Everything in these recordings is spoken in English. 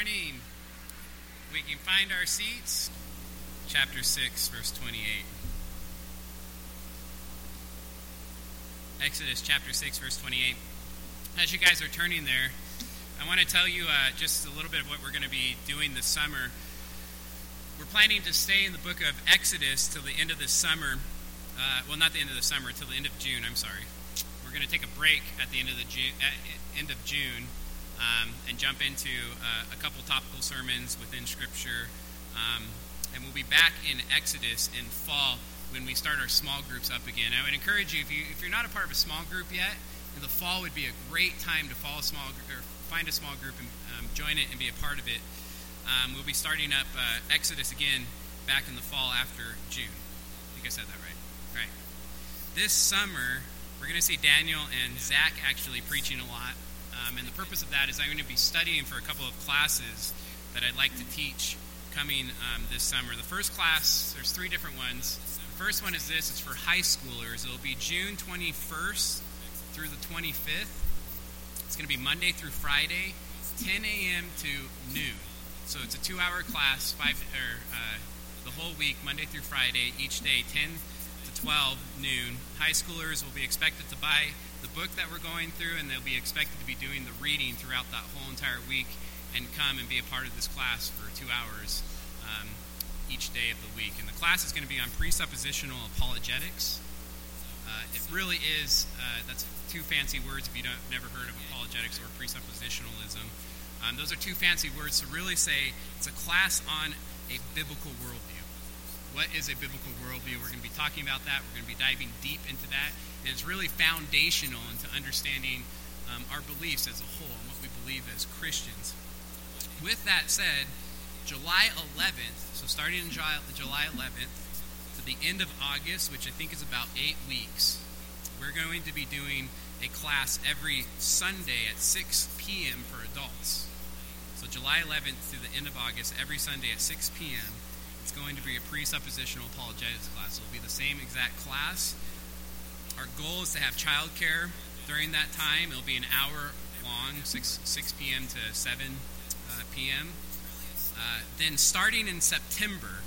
morning. We can find our seats. Chapter 6, verse 28. Exodus chapter 6, verse 28. As you guys are turning there, I want to tell you uh, just a little bit of what we're going to be doing this summer. We're planning to stay in the book of Exodus till the end of the summer. Uh, well, not the end of the summer, till the end of June, I'm sorry. We're going to take a break at the end of the June, end of June um, and jump into uh, a couple topical sermons within Scripture. Um, and we'll be back in Exodus in fall when we start our small groups up again. I would encourage you, if, you, if you're not a part of a small group yet, in the fall would be a great time to follow a small or find a small group and um, join it and be a part of it. Um, we'll be starting up uh, Exodus again back in the fall after June. I think I said that right. Right. This summer, we're going to see Daniel and Zach actually preaching a lot. Um, and the purpose of that is I'm going to be studying for a couple of classes that I'd like to teach coming um, this summer. The first class, there's three different ones. The first one is this it's for high schoolers. It'll be June 21st through the 25th. It's going to be Monday through Friday, 10 a.m. to noon. So it's a two hour class, five or uh, the whole week, Monday through Friday, each day, 10 to 12 noon. High schoolers will be expected to buy the book that we're going through, and they'll be expected to be doing the reading throughout that whole entire week and come and be a part of this class for two hours um, each day of the week. And the class is going to be on presuppositional apologetics. Uh, it really is, uh, that's two fancy words if you don't never heard of apologetics or presuppositionalism. Um, those are two fancy words to really say it's a class on a biblical worldview. What is a biblical worldview? We're going to be talking about that. We're going to be diving deep into that. And it's really foundational into understanding um, our beliefs as a whole and what we believe as Christians. With that said, July 11th, so starting in July, July 11th to the end of August, which I think is about eight weeks, we're going to be doing a class every Sunday at 6 p.m. for adults. So July 11th to the end of August, every Sunday at 6 p.m., it's going to be a presuppositional apologetics class. It'll be the same exact class our goal is to have childcare during that time. It'll be an hour long, 6, 6 p.m. to 7 uh, p.m. Uh, then starting in September,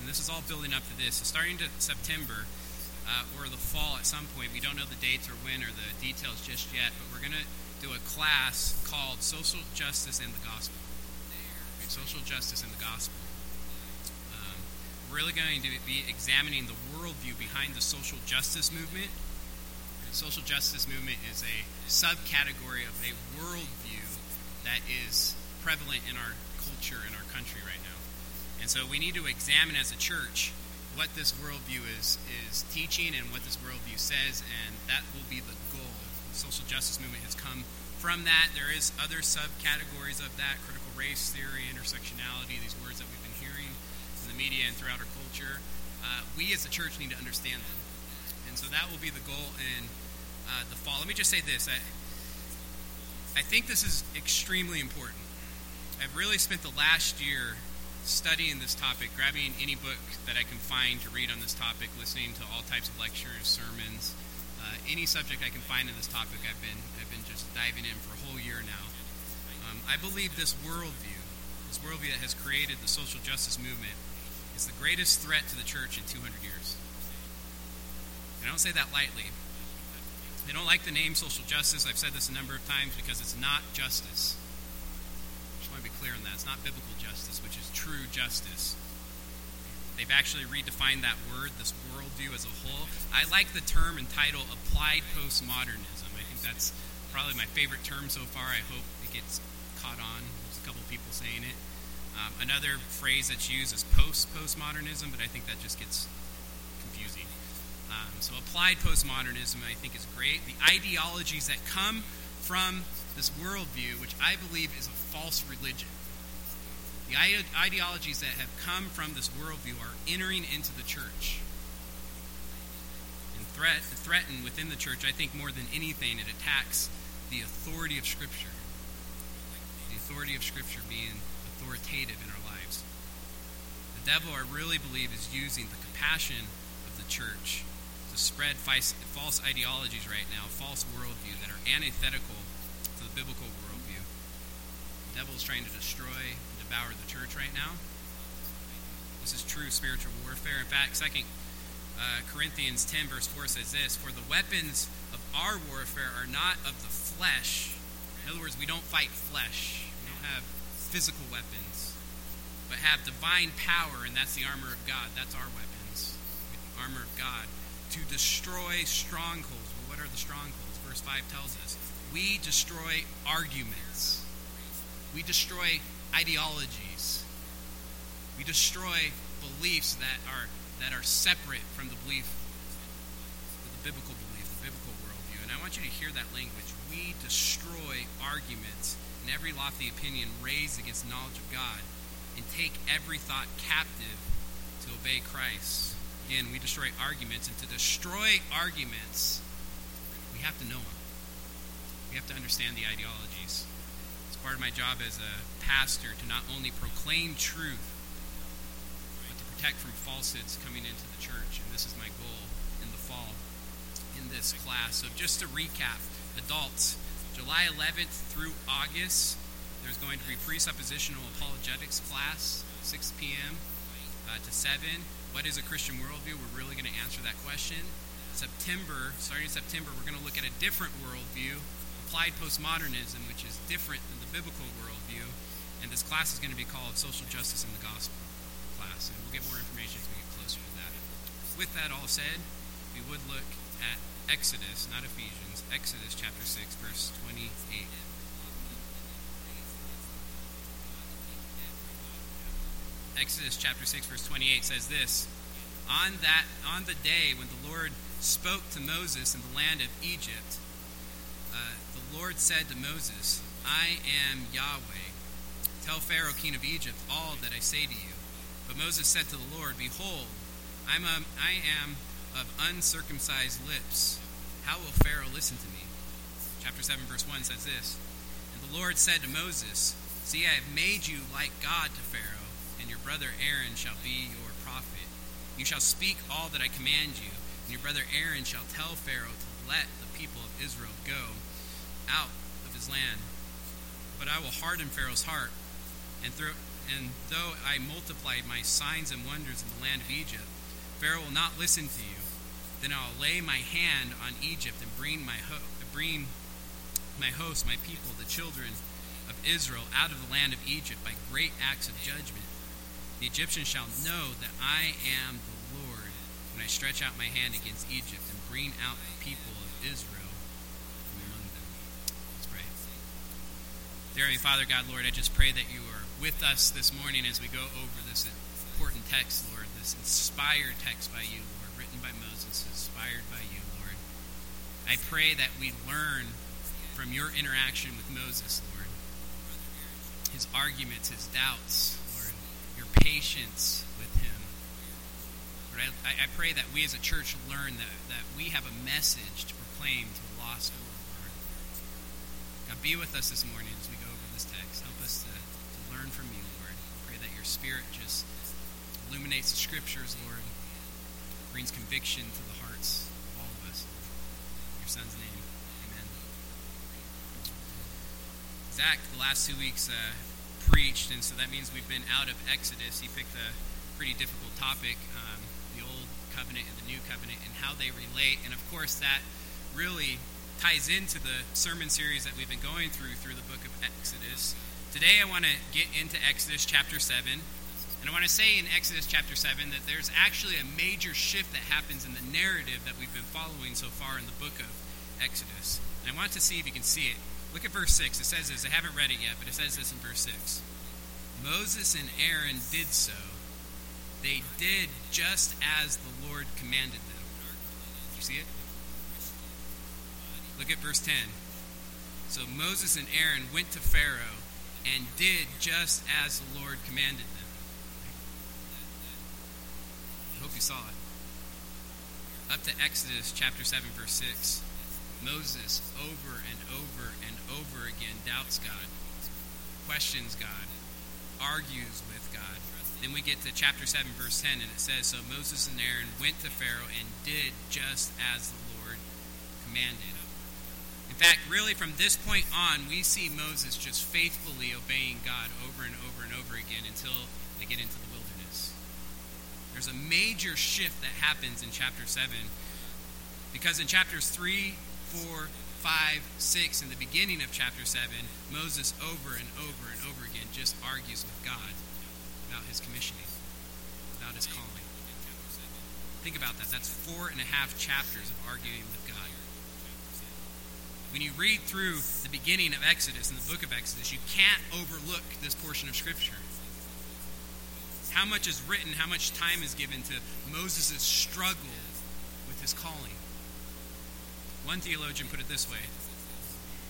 and this is all building up to this, so starting to September uh, or the fall at some point, we don't know the dates or when or the details just yet, but we're going to do a class called Social Justice and the Gospel. Social Justice and the Gospel. Um, we're really going to be examining the worldview behind the social justice movement social justice movement is a subcategory of a worldview that is prevalent in our culture in our country right now. And so we need to examine as a church what this worldview is is teaching and what this worldview says, and that will be the goal. The social justice movement has come from that. There is other subcategories of that: critical race theory, intersectionality, these words that we've been hearing in the media and throughout our culture. Uh, we as a church need to understand them, and so that will be the goal. And uh, the fall. Let me just say this. I, I think this is extremely important. I've really spent the last year studying this topic, grabbing any book that I can find to read on this topic, listening to all types of lectures, sermons, uh, any subject I can find in this topic. I've been I've been just diving in for a whole year now. Um, I believe this worldview, this worldview that has created the social justice movement, is the greatest threat to the church in 200 years. And I don't say that lightly. They don't like the name social justice. I've said this a number of times because it's not justice. I just want to be clear on that. It's not biblical justice, which is true justice. They've actually redefined that word, this worldview as a whole. I like the term and title applied postmodernism. I think that's probably my favorite term so far. I hope it gets caught on. There's a couple people saying it. Um, another phrase that's used is post postmodernism, but I think that just gets um, so applied postmodernism, I think, is great. The ideologies that come from this worldview, which I believe is a false religion. The ideologies that have come from this worldview are entering into the church and threat, threaten within the church. I think more than anything, it attacks the authority of Scripture. The authority of Scripture being authoritative in our lives. The devil, I really believe, is using the compassion of the church to spread false ideologies right now, false worldview that are antithetical to the biblical worldview. The devil is trying to destroy and devour the church right now. This is true spiritual warfare. In fact, Second uh, Corinthians 10, verse 4 says this For the weapons of our warfare are not of the flesh. In other words, we don't fight flesh, we don't have physical weapons, but have divine power, and that's the armor of God. That's our weapons. Armor of God to destroy strongholds. Well, what are the strongholds? Verse 5 tells us we destroy arguments, we destroy ideologies, we destroy beliefs that are that are separate from the belief, the biblical belief, the biblical worldview. And I want you to hear that language. We destroy arguments and every lofty opinion raised against knowledge of God, and take every thought captive to obey Christ. Again, we destroy arguments, and to destroy arguments, we have to know them. We have to understand the ideologies. It's part of my job as a pastor to not only proclaim truth, but to protect from falsehoods coming into the church, and this is my goal in the fall in this class. So, just to recap, adults, July 11th through August, there's going to be presuppositional apologetics class, 6 p.m. Uh, to 7. What is a Christian worldview? We're really going to answer that question. September, starting in September, we're going to look at a different worldview, applied postmodernism, which is different than the biblical worldview. And this class is going to be called Social Justice in the Gospel class, and we'll get more information as we get closer to that. With that all said, we would look at Exodus, not Ephesians, Exodus chapter 6, verse 28. Exodus chapter 6 verse 28 says this On that on the day when the Lord spoke to Moses in the land of Egypt uh, the Lord said to Moses I am Yahweh tell Pharaoh king of Egypt all that I say to you but Moses said to the Lord, Behold, I'm a, I am of uncircumcised lips. How will Pharaoh listen to me? Chapter 7, verse 1 says this And the Lord said to Moses, See, I have made you like God to Pharaoh, brother Aaron shall be your prophet. You shall speak all that I command you, and your brother Aaron shall tell Pharaoh to let the people of Israel go out of his land. But I will harden Pharaoh's heart, and throw, and though I multiply my signs and wonders in the land of Egypt, Pharaoh will not listen to you. Then I'll lay my hand on Egypt and bring my ho- bring my host, my people, the children of Israel, out of the land of Egypt by great acts of judgment. The Egyptians shall know that I am the Lord when I stretch out my hand against Egypt and bring out the people of Israel from among them. Let's pray. Dear Father God, Lord, I just pray that you are with us this morning as we go over this important text, Lord, this inspired text by you, Lord, written by Moses, inspired by you, Lord. I pray that we learn from your interaction with Moses, Lord, his arguments, his doubts, patience with him. Lord, I, I pray that we as a church learn that, that we have a message to proclaim to the lost world. God, be with us this morning as we go over this text. Help us to learn from you, Lord. Pray that your Spirit just illuminates the Scriptures, Lord, brings conviction to the hearts of all of us. In your Son's name, amen. Zach, the last two weeks, uh, preached, and so that means we've been out of Exodus. He picked a pretty difficult topic, um, the Old Covenant and the New Covenant, and how they relate. And of course, that really ties into the sermon series that we've been going through through the book of Exodus. Today I want to get into Exodus chapter 7. And I want to say in Exodus chapter 7 that there's actually a major shift that happens in the narrative that we've been following so far in the book of Exodus. And I want to see if you can see it. Look at verse 6. It says this. I haven't read it yet, but it says this in verse 6. Moses and Aaron did so. They did just as the Lord commanded them. You see it? Look at verse 10. So Moses and Aaron went to Pharaoh and did just as the Lord commanded them. I hope you saw it. Up to Exodus chapter 7, verse 6, Moses over and over and over again doubts God, questions God, argues with God. Then we get to chapter 7, verse 10, and it says So Moses and Aaron went to Pharaoh and did just as the Lord commanded. In fact, really from this point on, we see Moses just faithfully obeying God over and over and over again until they get into the wilderness. There's a major shift that happens in chapter 7 because in chapters 3, 4, 5, 6, in the beginning of chapter 7, Moses over and over and over again just argues with God about his commissioning, about his calling. Think about that. That's four and a half chapters of arguing with God. When you read through the beginning of Exodus and the book of Exodus, you can't overlook this portion of Scripture. How much is written, how much time is given to Moses' struggle with his calling. One theologian put it this way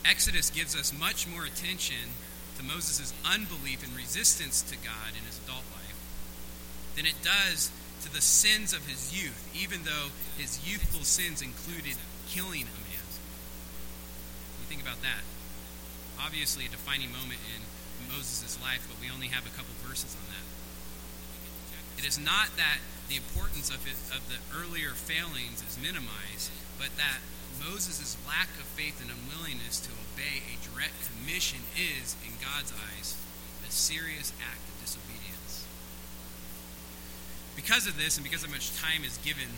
Exodus gives us much more attention to Moses' unbelief and resistance to God in his adult life than it does to the sins of his youth, even though his youthful sins included killing a man. You think about that. Obviously, a defining moment in Moses' life, but we only have a couple verses on that. It is not that the importance of, it, of the earlier failings is minimized, but that Moses' lack of faith and unwillingness to obey a direct commission is, in God's eyes, a serious act of disobedience. Because of this, and because of how much time is given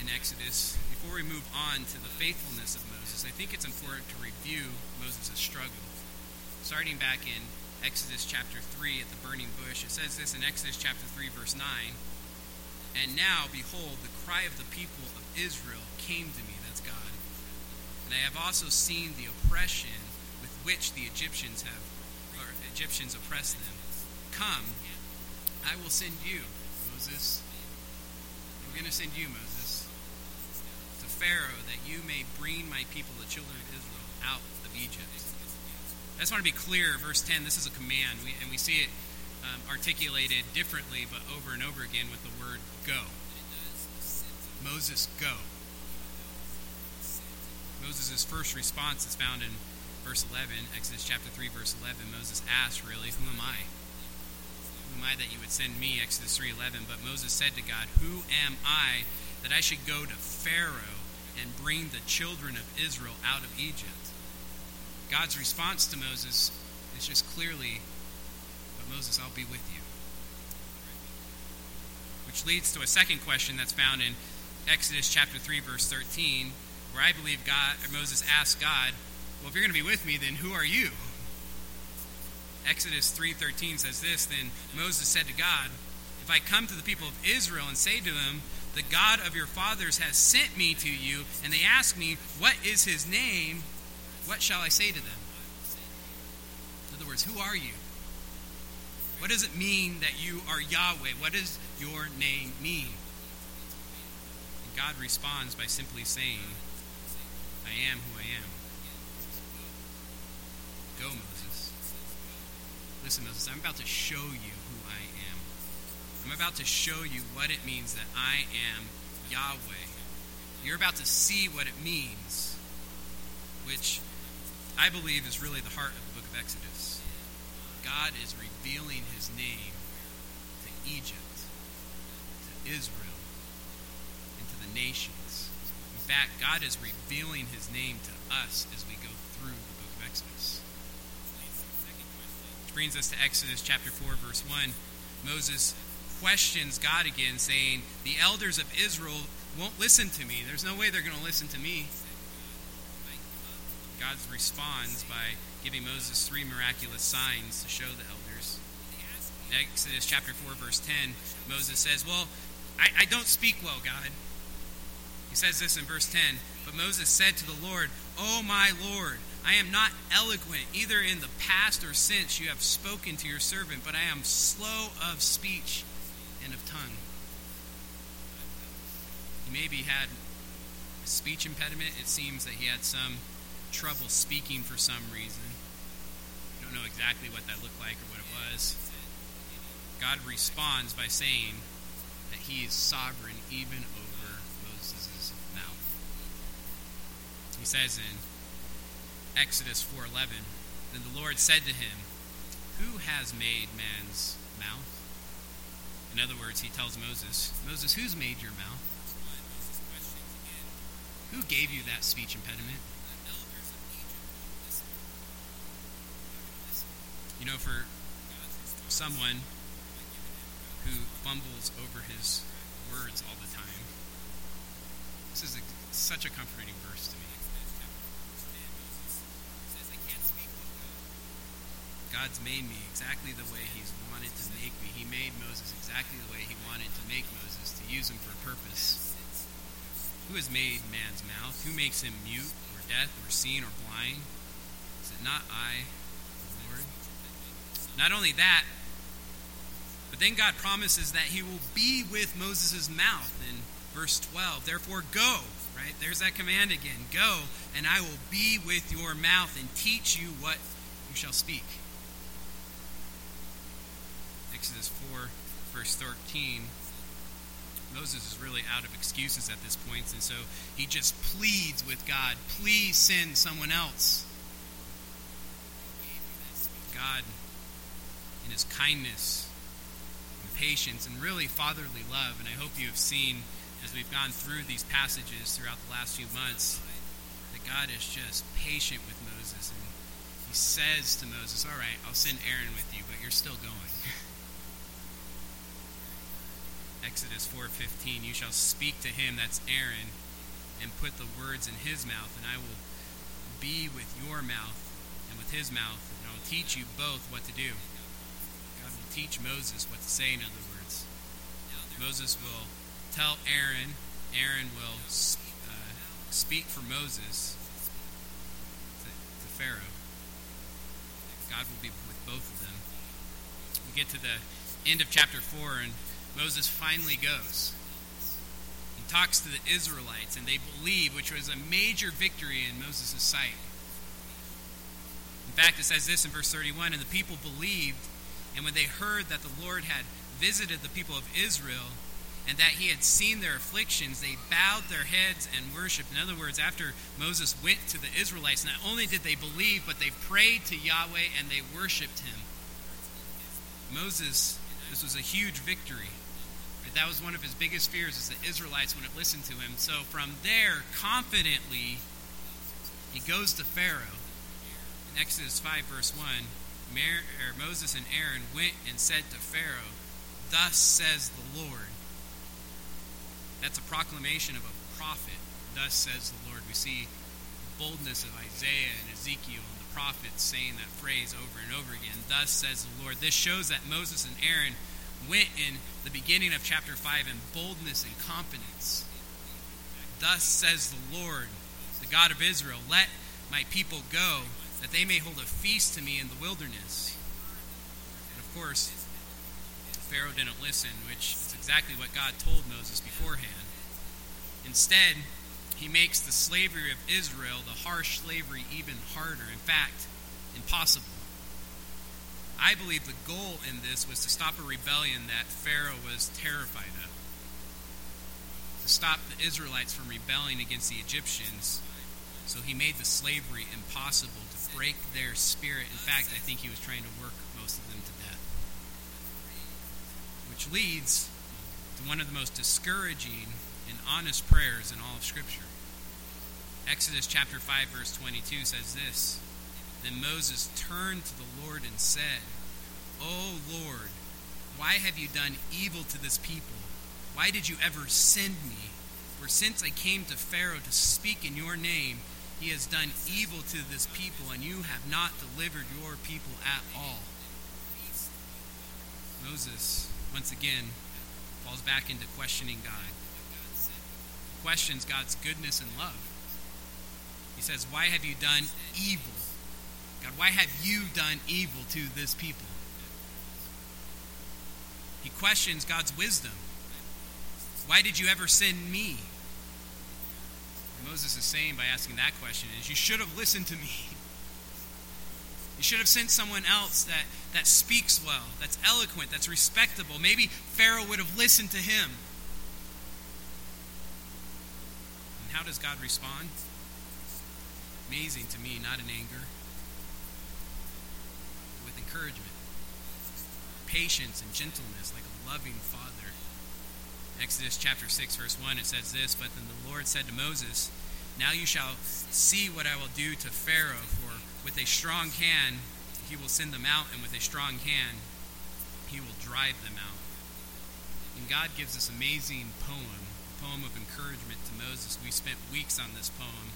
in Exodus, before we move on to the faithfulness of Moses, I think it's important to review Moses' struggle. Starting back in Exodus chapter 3 at the burning bush, it says this in Exodus chapter 3, verse 9 And now, behold, the cry of the people of Israel came to me. And I have also seen the oppression with which the Egyptians have, or Egyptians oppress them. Come, I will send you, Moses. I'm going to send you, Moses, to Pharaoh that you may bring my people, the children of Israel, out of Egypt. I just want to be clear, verse 10, this is a command, we, and we see it um, articulated differently, but over and over again with the word go. Moses, go. Moses' first response is found in verse 11, Exodus chapter 3, verse 11. Moses asked, really, Who am I? Who am I that you would send me? Exodus 3:11. But Moses said to God, Who am I that I should go to Pharaoh and bring the children of Israel out of Egypt? God's response to Moses is just clearly, But Moses, I'll be with you. Which leads to a second question that's found in Exodus chapter 3, verse 13, where I believe God Moses asked God, Well, if you're going to be with me, then who are you? Exodus 3:13 says this, then Moses said to God, if I come to the people of Israel and say to them, the God of your fathers has sent me to you, and they ask me, what is his name? What shall I say to them? In other words, who are you? What does it mean that you are Yahweh? What does your name mean? And God responds by simply saying, I am who I am. Go, Moses. Listen, Moses, I'm about to show you who I am. I'm about to show you what it means that I am Yahweh. You're about to see what it means, which I believe is really the heart of the book of Exodus. God is revealing his name to Egypt, to Israel, and to the nations. Fact, God is revealing his name to us as we go through the book of Exodus Which brings us to Exodus chapter 4, verse 1. Moses questions God again, saying, The elders of Israel won't listen to me. There's no way they're going to listen to me. God responds by giving Moses three miraculous signs to show the elders. Exodus chapter 4, verse 10, Moses says, Well, I, I don't speak well, God. He says this in verse 10 But Moses said to the Lord, Oh, my Lord, I am not eloquent, either in the past or since you have spoken to your servant, but I am slow of speech and of tongue. He maybe had a speech impediment. It seems that he had some trouble speaking for some reason. I don't know exactly what that looked like or what it was. God responds by saying that he is sovereign even over He says in Exodus 4:11, then the Lord said to him, "Who has made man's mouth?" In other words, he tells Moses, "Moses, who's made your mouth? Who gave you that speech impediment?" You know, for someone who fumbles over his words all the time, this is a, such a comforting verse to me. God's made me exactly the way He's wanted to make me. He made Moses exactly the way He wanted to make Moses, to use him for a purpose. Who has made man's mouth? Who makes him mute or deaf or seen or blind? Is it not I, the Lord? Not only that, but then God promises that He will be with Moses' mouth in verse 12. Therefore, go. Right? There's that command again. Go, and I will be with your mouth and teach you what you shall speak. Exodus 4, verse 13, Moses is really out of excuses at this point, and so he just pleads with God, please send someone else. God, in his kindness and patience and really fatherly love, and I hope you have seen as we've gone through these passages throughout the last few months, that God is just patient with Moses, and he says to Moses, All right, I'll send Aaron with you, but you're still going. Exodus 4:15, you shall speak to him, that's Aaron, and put the words in his mouth, and I will be with your mouth and with his mouth, and I will teach you both what to do. God will teach Moses what to say, in other words. Moses will tell Aaron, Aaron will uh, speak for Moses to, to Pharaoh. God will be with both of them. We get to the end of chapter 4, and Moses finally goes and talks to the Israelites, and they believe, which was a major victory in Moses' sight. In fact, it says this in verse 31 And the people believed, and when they heard that the Lord had visited the people of Israel, and that he had seen their afflictions, they bowed their heads and worshiped. In other words, after Moses went to the Israelites, not only did they believe, but they prayed to Yahweh and they worshiped him. Moses, this was a huge victory. That was one of his biggest fears is the Israelites wouldn't listen to him. So from there, confidently, he goes to Pharaoh. In Exodus 5, verse 1, er, Moses and Aaron went and said to Pharaoh, Thus says the Lord. That's a proclamation of a prophet. Thus says the Lord. We see boldness of Isaiah and Ezekiel and the prophets saying that phrase over and over again. Thus says the Lord. This shows that Moses and Aaron went in the beginning of chapter 5 in boldness and confidence. Thus says the Lord, the God of Israel, let my people go, that they may hold a feast to me in the wilderness. And of course, Pharaoh didn't listen, which is exactly what God told Moses beforehand. Instead, he makes the slavery of Israel, the harsh slavery, even harder. In fact, impossible. I believe the goal in this was to stop a rebellion that Pharaoh was terrified of. To stop the Israelites from rebelling against the Egyptians. So he made the slavery impossible to break their spirit. In fact, I think he was trying to work most of them to death. Which leads to one of the most discouraging and honest prayers in all of Scripture. Exodus chapter 5 verse 22 says this then Moses turned to the Lord and said, O Lord, why have you done evil to this people? Why did you ever send me? For since I came to Pharaoh to speak in your name, he has done evil to this people, and you have not delivered your people at all. Moses, once again, falls back into questioning God. He questions God's goodness and love. He says, Why have you done evil? God, why have you done evil to this people? He questions God's wisdom. Why did you ever send me? What Moses is saying by asking that question is, You should have listened to me. You should have sent someone else that, that speaks well, that's eloquent, that's respectable. Maybe Pharaoh would have listened to him. And how does God respond? Amazing to me, not in anger, with encouragement, patience, and gentleness like a loving father. Exodus chapter 6, verse 1, it says this But then the Lord said to Moses, Now you shall see what I will do to Pharaoh, for with a strong hand he will send them out, and with a strong hand, he will drive them out. And God gives this amazing poem, a poem of encouragement to Moses. We spent weeks on this poem.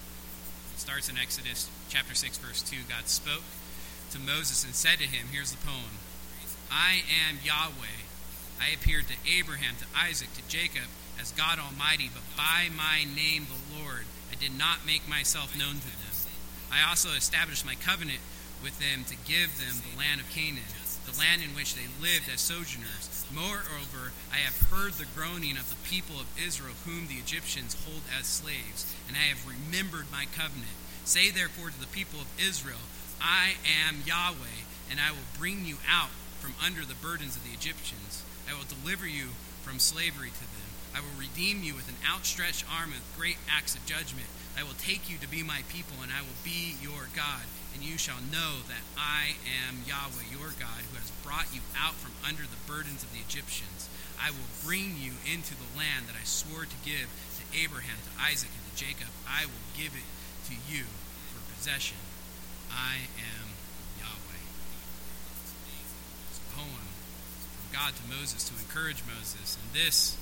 It starts in Exodus chapter 6, verse 2. God spoke to Moses and said to him, Here's the poem I am Yahweh. I appeared to Abraham, to Isaac, to Jacob as God Almighty, but by my name, the Lord, I did not make myself known to them. I also established my covenant with them to give them the land of Canaan, the land in which they lived as sojourners. Moreover, I have heard the groaning of the people of Israel, whom the Egyptians hold as slaves, and I have remembered my covenant. Say therefore to the people of Israel, I am Yahweh, and I will bring you out from under the burdens of the Egyptians. I will deliver you from slavery to them. I will redeem you with an outstretched arm and great acts of judgment. I will take you to be my people, and I will be your God. And you shall know that I am Yahweh, your God, who has brought you out from under the burdens of the Egyptians. I will bring you into the land that I swore to give to Abraham, to Isaac, and to Jacob. I will give it to you for possession. I am Yahweh. It's a poem from God to Moses to encourage Moses. And this,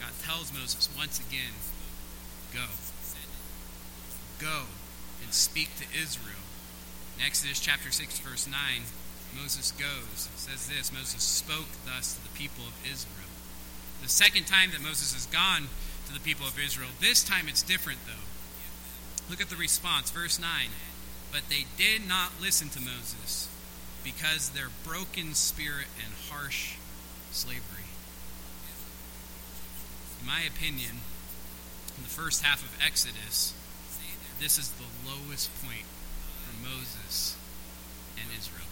God tells Moses once again go. Go and speak to Israel. In Exodus chapter 6, verse 9, Moses goes. Says this Moses spoke thus to the people of Israel. The second time that Moses has gone to the people of Israel, this time it's different though. Look at the response, verse 9. But they did not listen to Moses because their broken spirit and harsh slavery. In my opinion, in the first half of Exodus, this is the lowest point for Moses and Israel.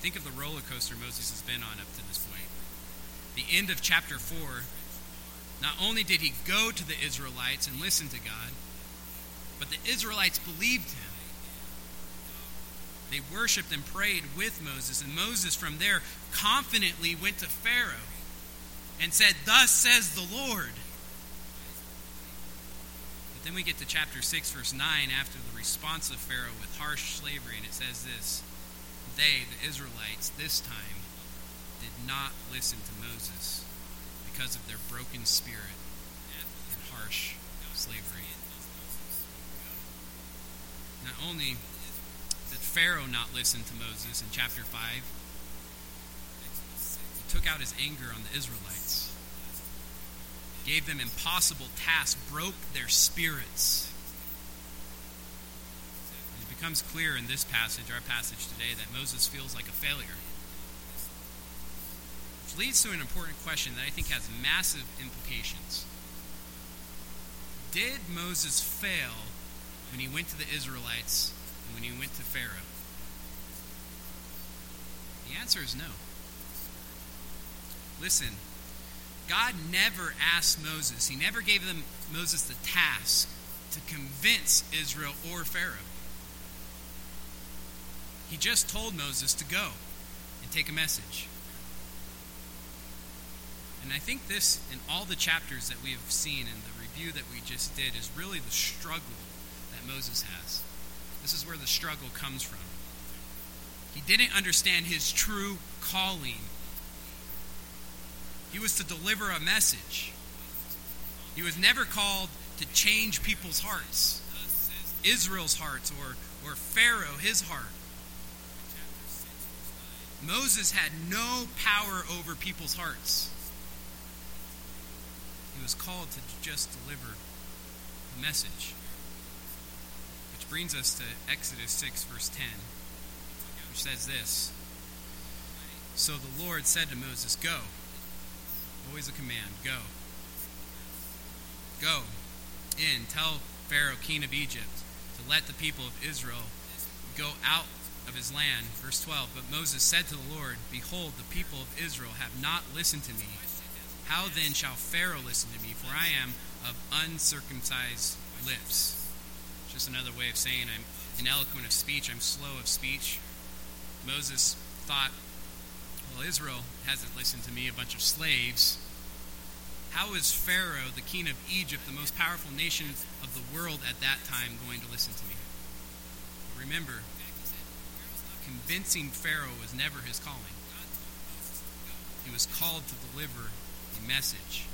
Think of the roller coaster Moses has been on up to this point. The end of chapter 4, not only did he go to the Israelites and listen to God, but the Israelites believed him. They worshiped and prayed with Moses, and Moses from there confidently went to Pharaoh and said, Thus says the Lord. But then we get to chapter 6, verse 9, after the response of Pharaoh with harsh slavery, and it says this They, the Israelites, this time did not listen to Moses because of their broken spirit and harsh slavery. Not only did Pharaoh not listen to Moses in chapter 5, he took out his anger on the Israelites gave them impossible tasks, broke their spirits. It becomes clear in this passage, our passage today, that Moses feels like a failure. Which leads to an important question that I think has massive implications. Did Moses fail when he went to the Israelites when he went to Pharaoh? The answer is no. Listen, God never asked Moses, he never gave them Moses the task to convince Israel or Pharaoh. He just told Moses to go and take a message. And I think this, in all the chapters that we have seen and the review that we just did, is really the struggle that Moses has. This is where the struggle comes from. He didn't understand his true calling he was to deliver a message. He was never called to change people's hearts, Israel's hearts, or, or Pharaoh, his heart. Moses had no power over people's hearts. He was called to just deliver a message. Which brings us to Exodus 6, verse 10, which says this So the Lord said to Moses, Go Always a command. Go. Go in. Tell Pharaoh, king of Egypt, to let the people of Israel go out of his land. Verse 12. But Moses said to the Lord, Behold, the people of Israel have not listened to me. How then shall Pharaoh listen to me? For I am of uncircumcised lips. Just another way of saying I'm ineloquent of speech, I'm slow of speech. Moses thought well, Israel hasn't listened to me, a bunch of slaves. How is Pharaoh, the king of Egypt, the most powerful nation of the world at that time, going to listen to me? Remember, convincing Pharaoh was never his calling. He was called to deliver a message.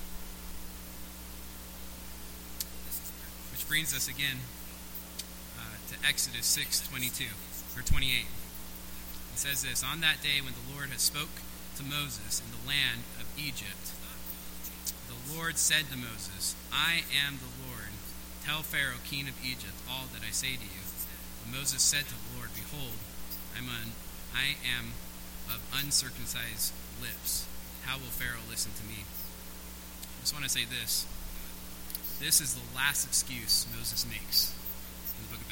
Which brings us again to Exodus 6 22 or 28. It says this On that day when the Lord had spoke to Moses in the land of Egypt, the Lord said to Moses, I am the Lord. Tell Pharaoh, king of Egypt, all that I say to you. And Moses said to the Lord, Behold, I'm un, I am of uncircumcised lips. How will Pharaoh listen to me? I just want to say this. This is the last excuse Moses makes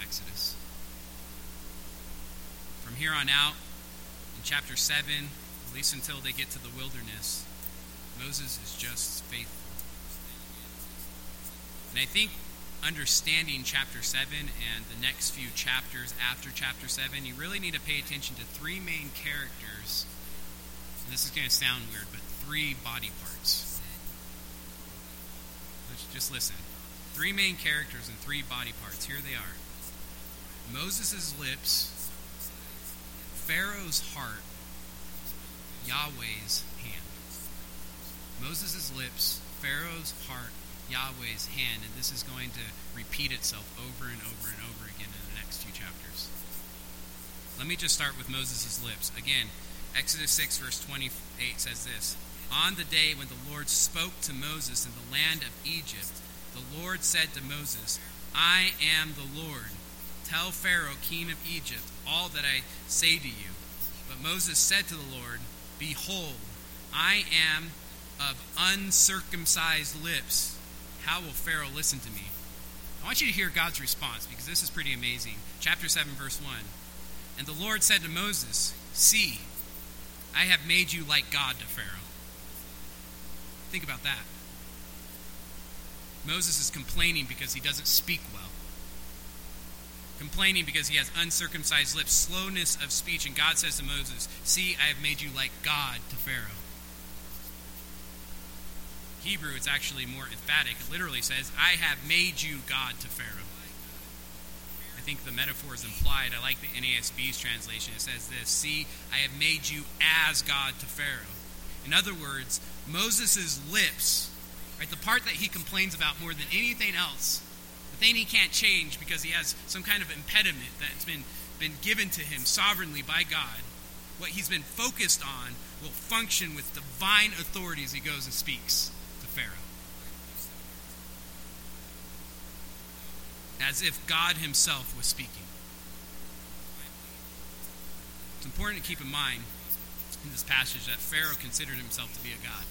Exodus. From here on out, in chapter 7, at least until they get to the wilderness, Moses is just faithful. And I think understanding chapter 7 and the next few chapters after chapter 7, you really need to pay attention to three main characters. And this is going to sound weird, but three body parts. Just listen. Three main characters and three body parts. Here they are Moses' lips, Pharaoh's heart, Yahweh's hand. Moses' lips, Pharaoh's heart, Yahweh's hand, and this is going to repeat itself over and over and over again in the next few chapters. Let me just start with Moses' lips. Again, Exodus 6, verse 28 says this On the day when the Lord spoke to Moses in the land of Egypt, the Lord said to Moses, I am the Lord. Tell Pharaoh, king of Egypt, all that I say to you. But Moses said to the Lord, Behold, I am of uncircumcised lips how will Pharaoh listen to me? I want you to hear God's response because this is pretty amazing. Chapter 7, verse 1. And the Lord said to Moses, See, I have made you like God to Pharaoh. Think about that. Moses is complaining because he doesn't speak well. Complaining because he has uncircumcised lips, slowness of speech, and God says to Moses, See, I have made you like God to Pharaoh. Hebrew, it's actually more emphatic. It literally says, I have made you God to Pharaoh. I think the metaphor is implied. I like the NASB's translation. It says this See, I have made you as God to Pharaoh. In other words, Moses' lips, right, the part that he complains about more than anything else, the thing he can't change because he has some kind of impediment that's been, been given to him sovereignly by God, what he's been focused on will function with divine authority as he goes and speaks. To Pharaoh. As if God Himself was speaking. It's important to keep in mind in this passage that Pharaoh considered himself to be a god.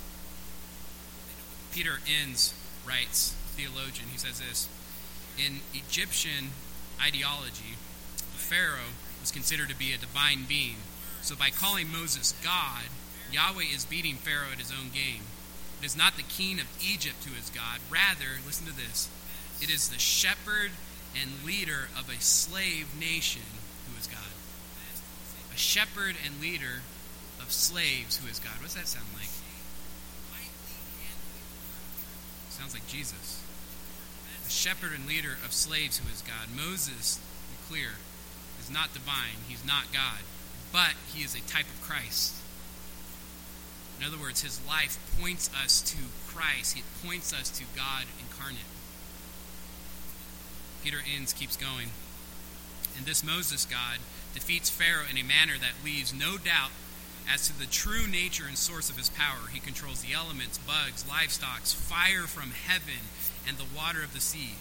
Peter Enns writes, theologian, he says this In Egyptian ideology, the Pharaoh was considered to be a divine being. So by calling Moses God, Yahweh is beating Pharaoh at his own game. It is not the king of Egypt who is God. Rather, listen to this it is the shepherd and leader of a slave nation who is God. A shepherd and leader of slaves who is God. What does that sound like? Sounds like Jesus. A shepherd and leader of slaves who is God. Moses, clear, is not divine. He's not God. But he is a type of Christ. In other words, his life points us to Christ, it points us to God incarnate. Peter Enns, keeps going. And this Moses God defeats Pharaoh in a manner that leaves no doubt as to the true nature and source of his power. He controls the elements, bugs, livestock, fire from heaven, and the water of the sea.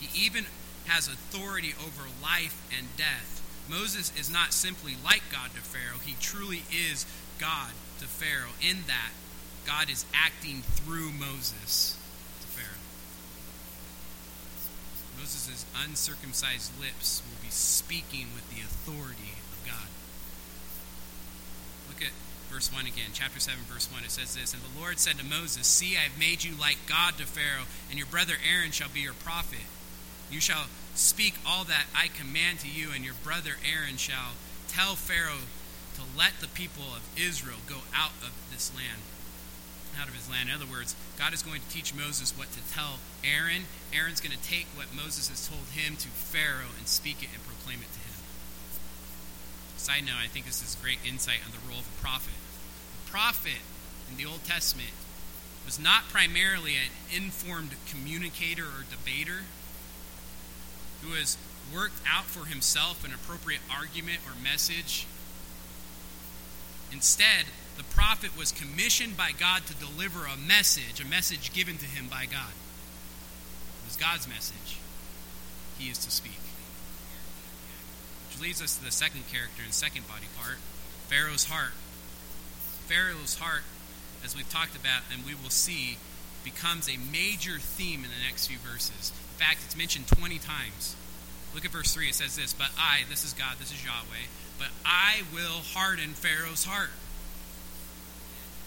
He even has authority over life and death. Moses is not simply like God to Pharaoh, he truly is God to Pharaoh in that God is acting through Moses to Pharaoh. Moses' uncircumcised lips will be speaking with the authority at verse 1 again, chapter 7, verse 1. It says this And the Lord said to Moses, See, I have made you like God to Pharaoh, and your brother Aaron shall be your prophet. You shall speak all that I command to you, and your brother Aaron shall tell Pharaoh to let the people of Israel go out of this land, out of his land. In other words, God is going to teach Moses what to tell Aaron. Aaron's going to take what Moses has told him to Pharaoh and speak it and proclaim it to him. Side note, I think this is great insight on the role of a prophet. A prophet in the Old Testament was not primarily an informed communicator or debater who has worked out for himself an appropriate argument or message. Instead, the prophet was commissioned by God to deliver a message, a message given to him by God. It was God's message. He is to speak. Which leads us to the second character and second body part Pharaoh's heart. Pharaoh's heart, as we've talked about and we will see, becomes a major theme in the next few verses. In fact, it's mentioned 20 times. Look at verse 3. It says this But I, this is God, this is Yahweh, but I will harden Pharaoh's heart.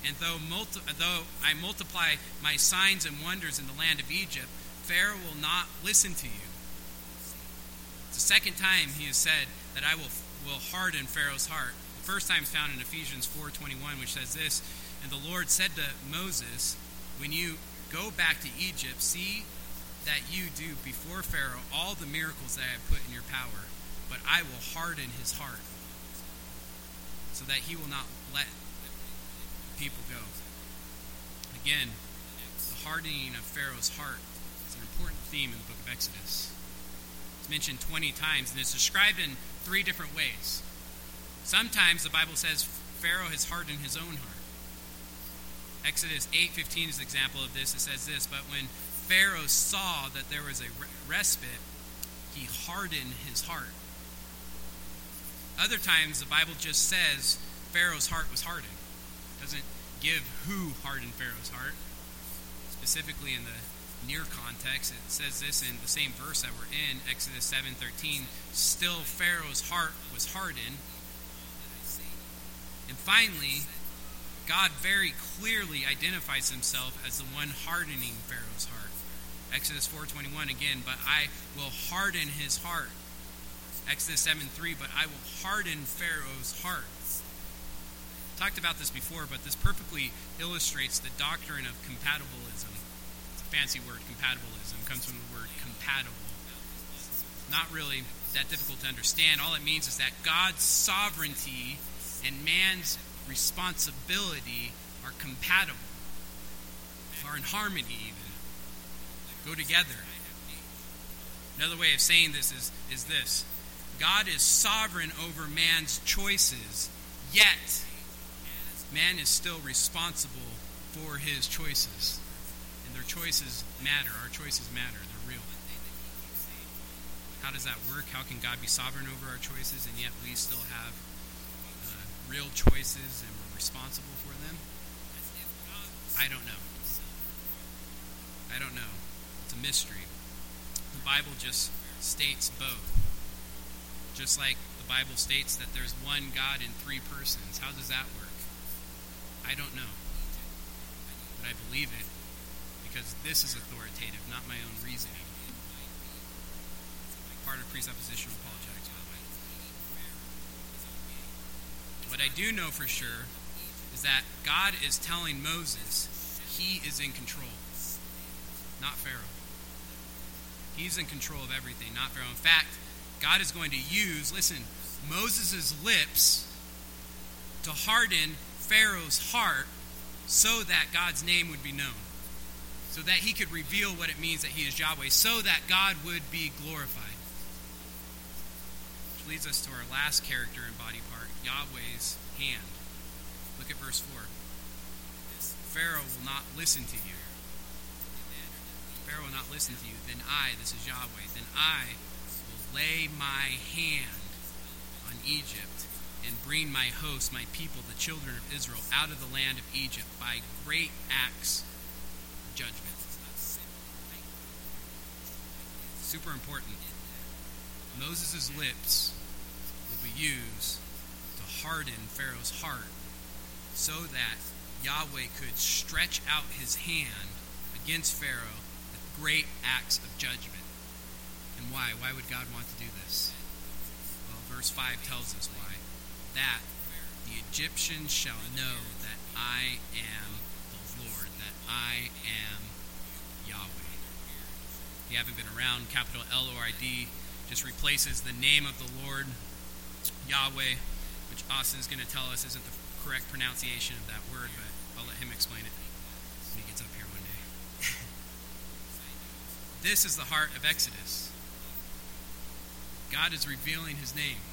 And though, multi- though I multiply my signs and wonders in the land of Egypt, Pharaoh will not listen to you. The second time he has said that I will, will harden Pharaoh's heart. The first time is found in Exodus 4.21, which says this, And the Lord said to Moses, When you go back to Egypt, see that you do before Pharaoh all the miracles that I have put in your power, but I will harden his heart, so that he will not let people go. Again, the hardening of Pharaoh's heart is an important theme in the book of Exodus. It's mentioned 20 times, and it's described in three different ways. Sometimes the Bible says Pharaoh has hardened his own heart. Exodus 8:15 is an example of this. It says this, but when Pharaoh saw that there was a respite, he hardened his heart. Other times, the Bible just says Pharaoh's heart was hardened. It doesn't give who hardened Pharaoh's heart. Specifically in the near context, it says this in the same verse that we're in, Exodus 7:13. Still, Pharaoh's heart was hardened. And finally, God very clearly identifies himself as the one hardening Pharaoh's heart. Exodus 4:21 again, but I will harden his heart. Exodus 7:3, but I will harden Pharaoh's heart. Talked about this before, but this perfectly illustrates the doctrine of compatibilism. Fancy word, compatibilism comes from the word compatible. Not really that difficult to understand. All it means is that God's sovereignty and man's responsibility are compatible, are in harmony even go together. Another way of saying this is, is this God is sovereign over man's choices, yet man is still responsible for his choices. Choices matter. Our choices matter. They're real. How does that work? How can God be sovereign over our choices and yet we still have uh, real choices and we're responsible for them? I don't know. I don't know It's a mystery. The Bible just states both. Just like the Bible states that there's one God in three persons. How does that work? I don't know. But I believe it because this is authoritative, not my own reasoning. Part of presuppositional apologetics, by the way. What I do know for sure is that God is telling Moses he is in control, not Pharaoh. He's in control of everything, not Pharaoh. In fact, God is going to use, listen, Moses' lips to harden Pharaoh's heart so that God's name would be known. So that he could reveal what it means that he is Yahweh, so that God would be glorified. Which leads us to our last character and body part Yahweh's hand. Look at verse 4. Pharaoh will not listen to you. Pharaoh will not listen to you, then I, this is Yahweh, then I will lay my hand on Egypt and bring my host, my people, the children of Israel, out of the land of Egypt by great acts of judgment. Super important. Moses' lips will be used to harden Pharaoh's heart so that Yahweh could stretch out his hand against Pharaoh with great acts of judgment. And why? Why would God want to do this? Well, verse 5 tells us why. That the Egyptians shall know that I am the Lord, that I am Yahweh. If you haven't been around, capital L O R D just replaces the name of the Lord, Yahweh, which Austin's going to tell us isn't the correct pronunciation of that word, but I'll let him explain it when he gets up here one day. this is the heart of Exodus. God is revealing his name,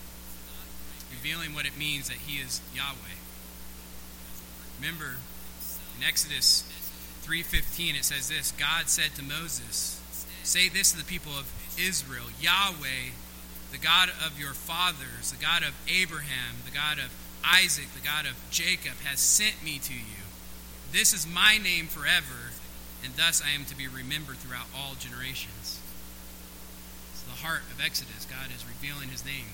revealing what it means that he is Yahweh. Remember, in Exodus 3:15 it says this, God said to Moses, "Say this to the people of Israel, Yahweh, the God of your fathers, the God of Abraham, the God of Isaac, the God of Jacob, has sent me to you. This is my name forever, and thus I am to be remembered throughout all generations. It's the heart of Exodus. God is revealing his name.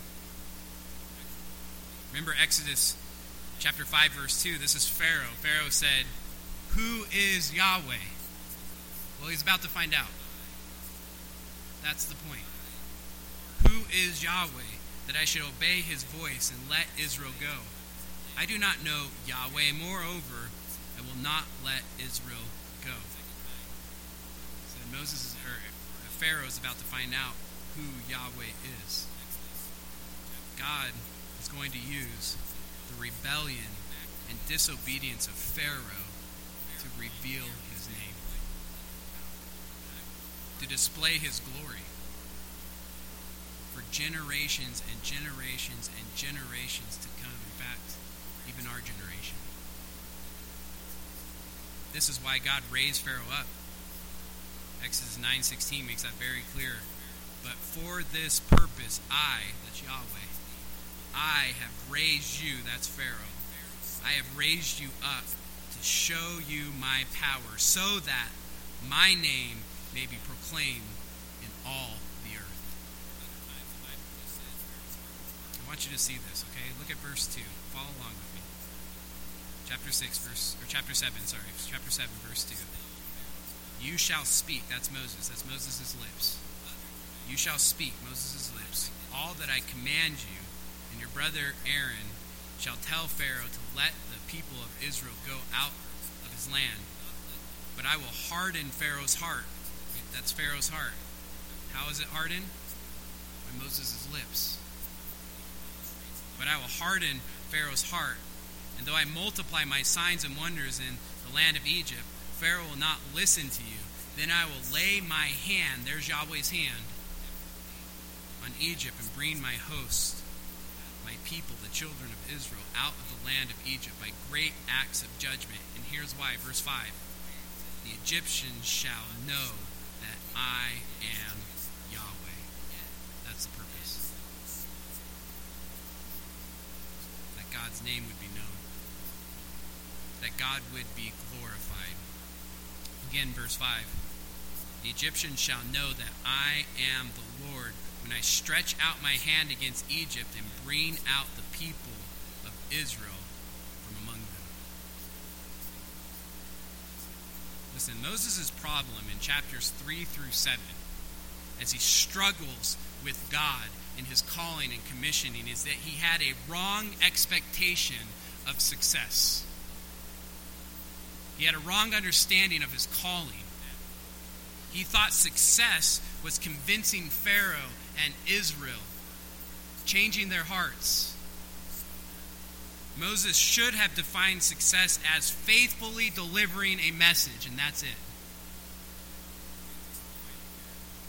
Remember Exodus chapter 5, verse 2. This is Pharaoh. Pharaoh said, Who is Yahweh? Well, he's about to find out. That's the point. Who is Yahweh that I should obey his voice and let Israel go? I do not know Yahweh. Moreover, I will not let Israel go. So Moses is, or Pharaoh is about to find out who Yahweh is. God is going to use the rebellion and disobedience of Pharaoh to reveal to display his glory for generations and generations and generations to come. In fact, even our generation. This is why God raised Pharaoh up. Exodus 9:16 makes that very clear. But for this purpose I, that's Yahweh, I have raised you, that's Pharaoh. I have raised you up to show you my power so that my name may be proclaimed in all the earth. I want you to see this, okay? Look at verse 2. Follow along with me. Chapter 6, verse, or chapter 7, sorry. Chapter 7, verse 2. You shall speak, that's Moses, that's Moses' lips. You shall speak, Moses' lips, all that I command you, and your brother Aaron shall tell Pharaoh to let the people of Israel go out of his land. But I will harden Pharaoh's heart. That's Pharaoh's heart. How is it hardened? By Moses' lips. But I will harden Pharaoh's heart. And though I multiply my signs and wonders in the land of Egypt, Pharaoh will not listen to you. Then I will lay my hand, there's Yahweh's hand, on Egypt and bring my host, my people, the children of Israel, out of the land of Egypt by great acts of judgment. And here's why, verse 5 The Egyptians shall know I am Yahweh. That's the purpose. That God's name would be known, that God would be glorified. Again, verse 5 The Egyptians shall know that I am the Lord when I stretch out my hand against Egypt and bring out the people of Israel from among them. Listen, Moses' problem in chapters 3 through 7, as he struggles with God in his calling and commissioning, is that he had a wrong expectation of success. He had a wrong understanding of his calling. He thought success was convincing Pharaoh and Israel, changing their hearts. Moses should have defined success as faithfully delivering a message, and that's it.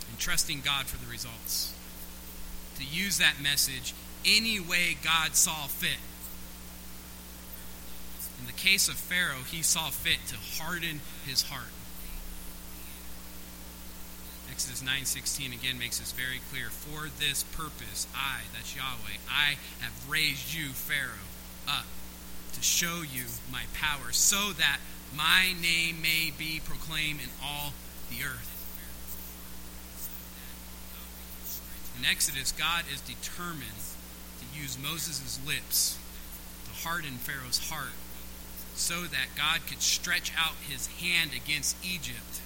And trusting God for the results. To use that message any way God saw fit. In the case of Pharaoh, he saw fit to harden his heart. Exodus 9:16 again makes this very clear. For this purpose, I, that's Yahweh, I have raised you, Pharaoh, up to show you my power, so that my name may be proclaimed in all the earth. In Exodus, God is determined to use Moses' lips to harden Pharaoh's heart so that God could stretch out his hand against Egypt.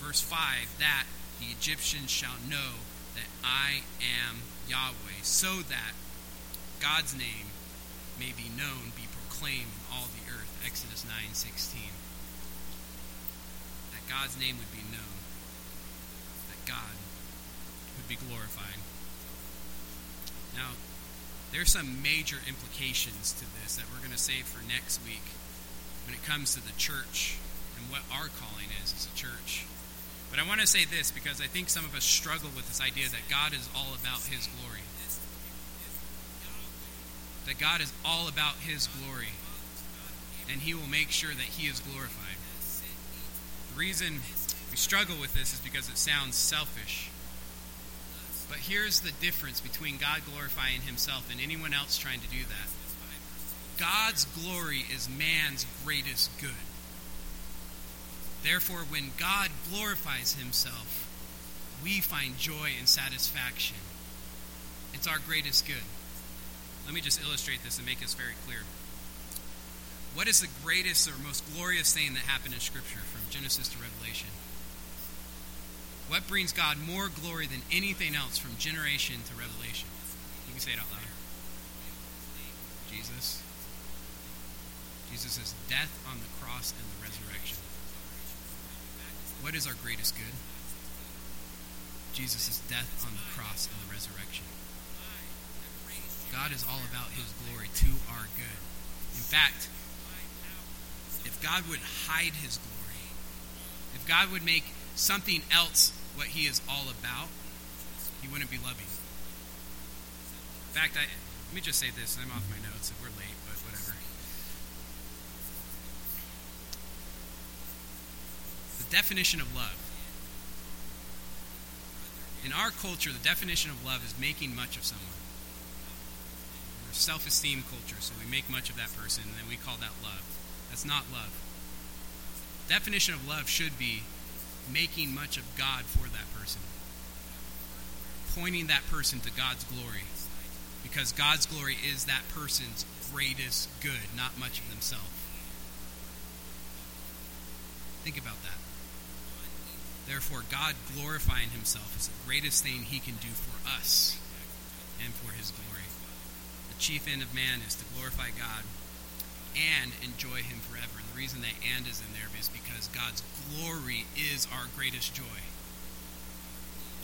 Verse 5 that the Egyptians shall know that I am Yahweh, so that God's name may be known, be proclaimed in all the earth. Exodus 9:16. That God's name would be known. That God would be glorified. Now, there's some major implications to this that we're going to save for next week when it comes to the church and what our calling is as a church. But I want to say this because I think some of us struggle with this idea that God is all about His glory. That God is all about His glory. And He will make sure that He is glorified. The reason we struggle with this is because it sounds selfish. But here's the difference between God glorifying Himself and anyone else trying to do that God's glory is man's greatest good. Therefore, when God glorifies himself, we find joy and satisfaction. It's our greatest good. Let me just illustrate this and make this very clear. What is the greatest or most glorious thing that happened in Scripture from Genesis to Revelation? What brings God more glory than anything else from Genesis to Revelation? You can say it out loud. Jesus. Jesus' death on the cross and the resurrection. What is our greatest good? Jesus' death on the cross and the resurrection. God is all about his glory to our good. In fact, if God would hide his glory, if God would make something else what he is all about, he wouldn't be loving. In fact, I, let me just say this. I'm off my notes we're late, but whatever. The definition of love. In our culture, the definition of love is making much of someone. Self esteem culture, so we make much of that person, and then we call that love. That's not love. Definition of love should be making much of God for that person, pointing that person to God's glory, because God's glory is that person's greatest good, not much of themselves. Think about that. Therefore, God glorifying himself is the greatest thing he can do for us and for his glory. Chief end of man is to glorify God and enjoy him forever. And the reason that and is in there is because God's glory is our greatest joy.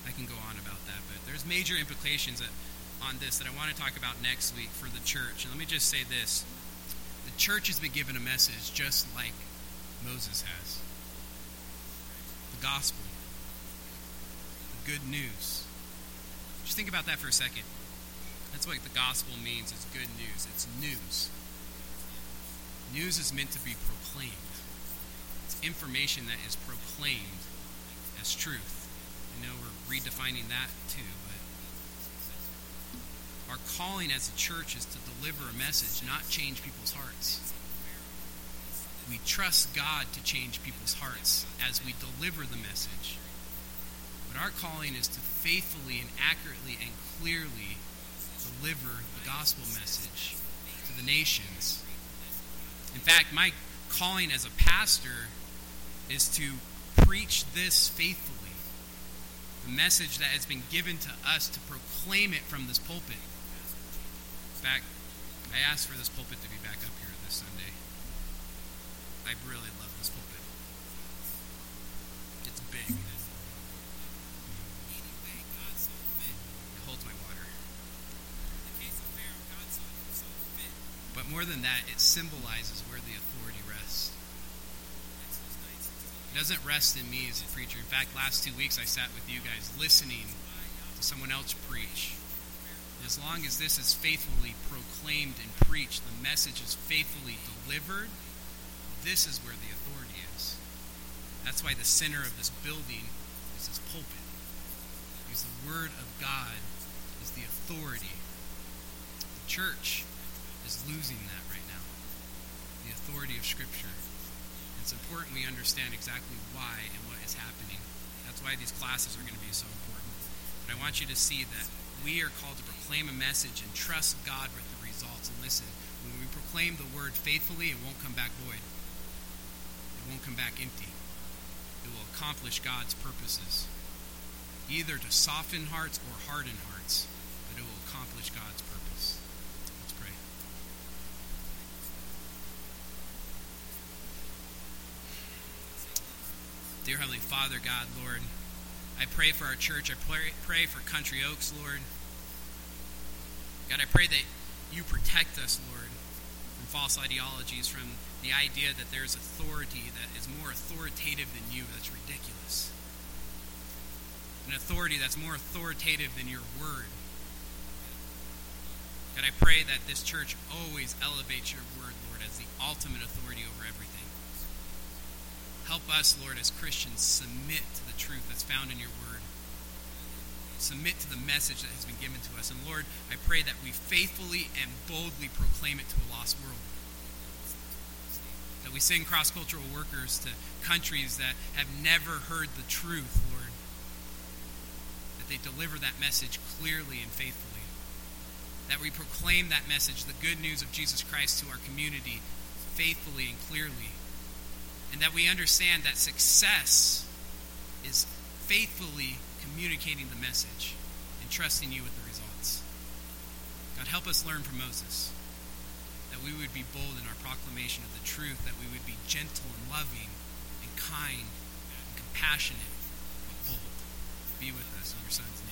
I can go on about that, but there's major implications on this that I want to talk about next week for the church. And let me just say this. The church has been given a message just like Moses has the gospel, the good news. Just think about that for a second. That's what the gospel means. It's good news. It's news. News is meant to be proclaimed. It's information that is proclaimed as truth. I know we're redefining that too, but our calling as a church is to deliver a message, not change people's hearts we trust God to change people's hearts as we deliver the message. But our calling is to faithfully and accurately and clearly deliver the gospel message to the nations. In fact, my calling as a pastor is to preach this faithfully. The message that has been given to us to proclaim it from this pulpit. In fact, I asked for this pulpit to be back up here this Sunday. I really love this pulpit. It's big. It holds my water. But more than that, it symbolizes where the authority rests. It doesn't rest in me as a preacher. In fact, last two weeks I sat with you guys listening to someone else preach. As long as this is faithfully proclaimed and preached, the message is faithfully delivered this is where the authority is. That's why the center of this building is this pulpit. Because the Word of God is the authority. The church is losing that right now. The authority of Scripture. It's important we understand exactly why and what is happening. That's why these classes are going to be so important. But I want you to see that we are called to proclaim a message and trust God with the results. And listen, when we proclaim the word faithfully, it won't come back void it won't come back empty. It will accomplish God's purposes, either to soften hearts or harden hearts, but it will accomplish God's purpose. Let's pray. Dear Heavenly Father, God, Lord, I pray for our church. I pray, pray for Country Oaks, Lord. God, I pray that you protect us, Lord, from false ideologies, from the idea that there's authority that is more authoritative than you. That's ridiculous. An authority that's more authoritative than your word. God, I pray that this church always elevates your word, Lord, as the ultimate authority over everything. Help us, Lord, as Christians, submit to the truth that's found in your word. Submit to the message that has been given to us. And Lord, I pray that we faithfully and boldly proclaim it to a lost world. That we send cross cultural workers to countries that have never heard the truth, Lord. That they deliver that message clearly and faithfully that we proclaim that message, the good news of Jesus Christ, to our community faithfully and clearly. And that we understand that success is faithfully communicating the message and trusting you with the results. God, help us learn from Moses that we would be bold in our proclamation of the truth, that we would be gentle and loving and kind and compassionate, but bold. Be with us in your Son's.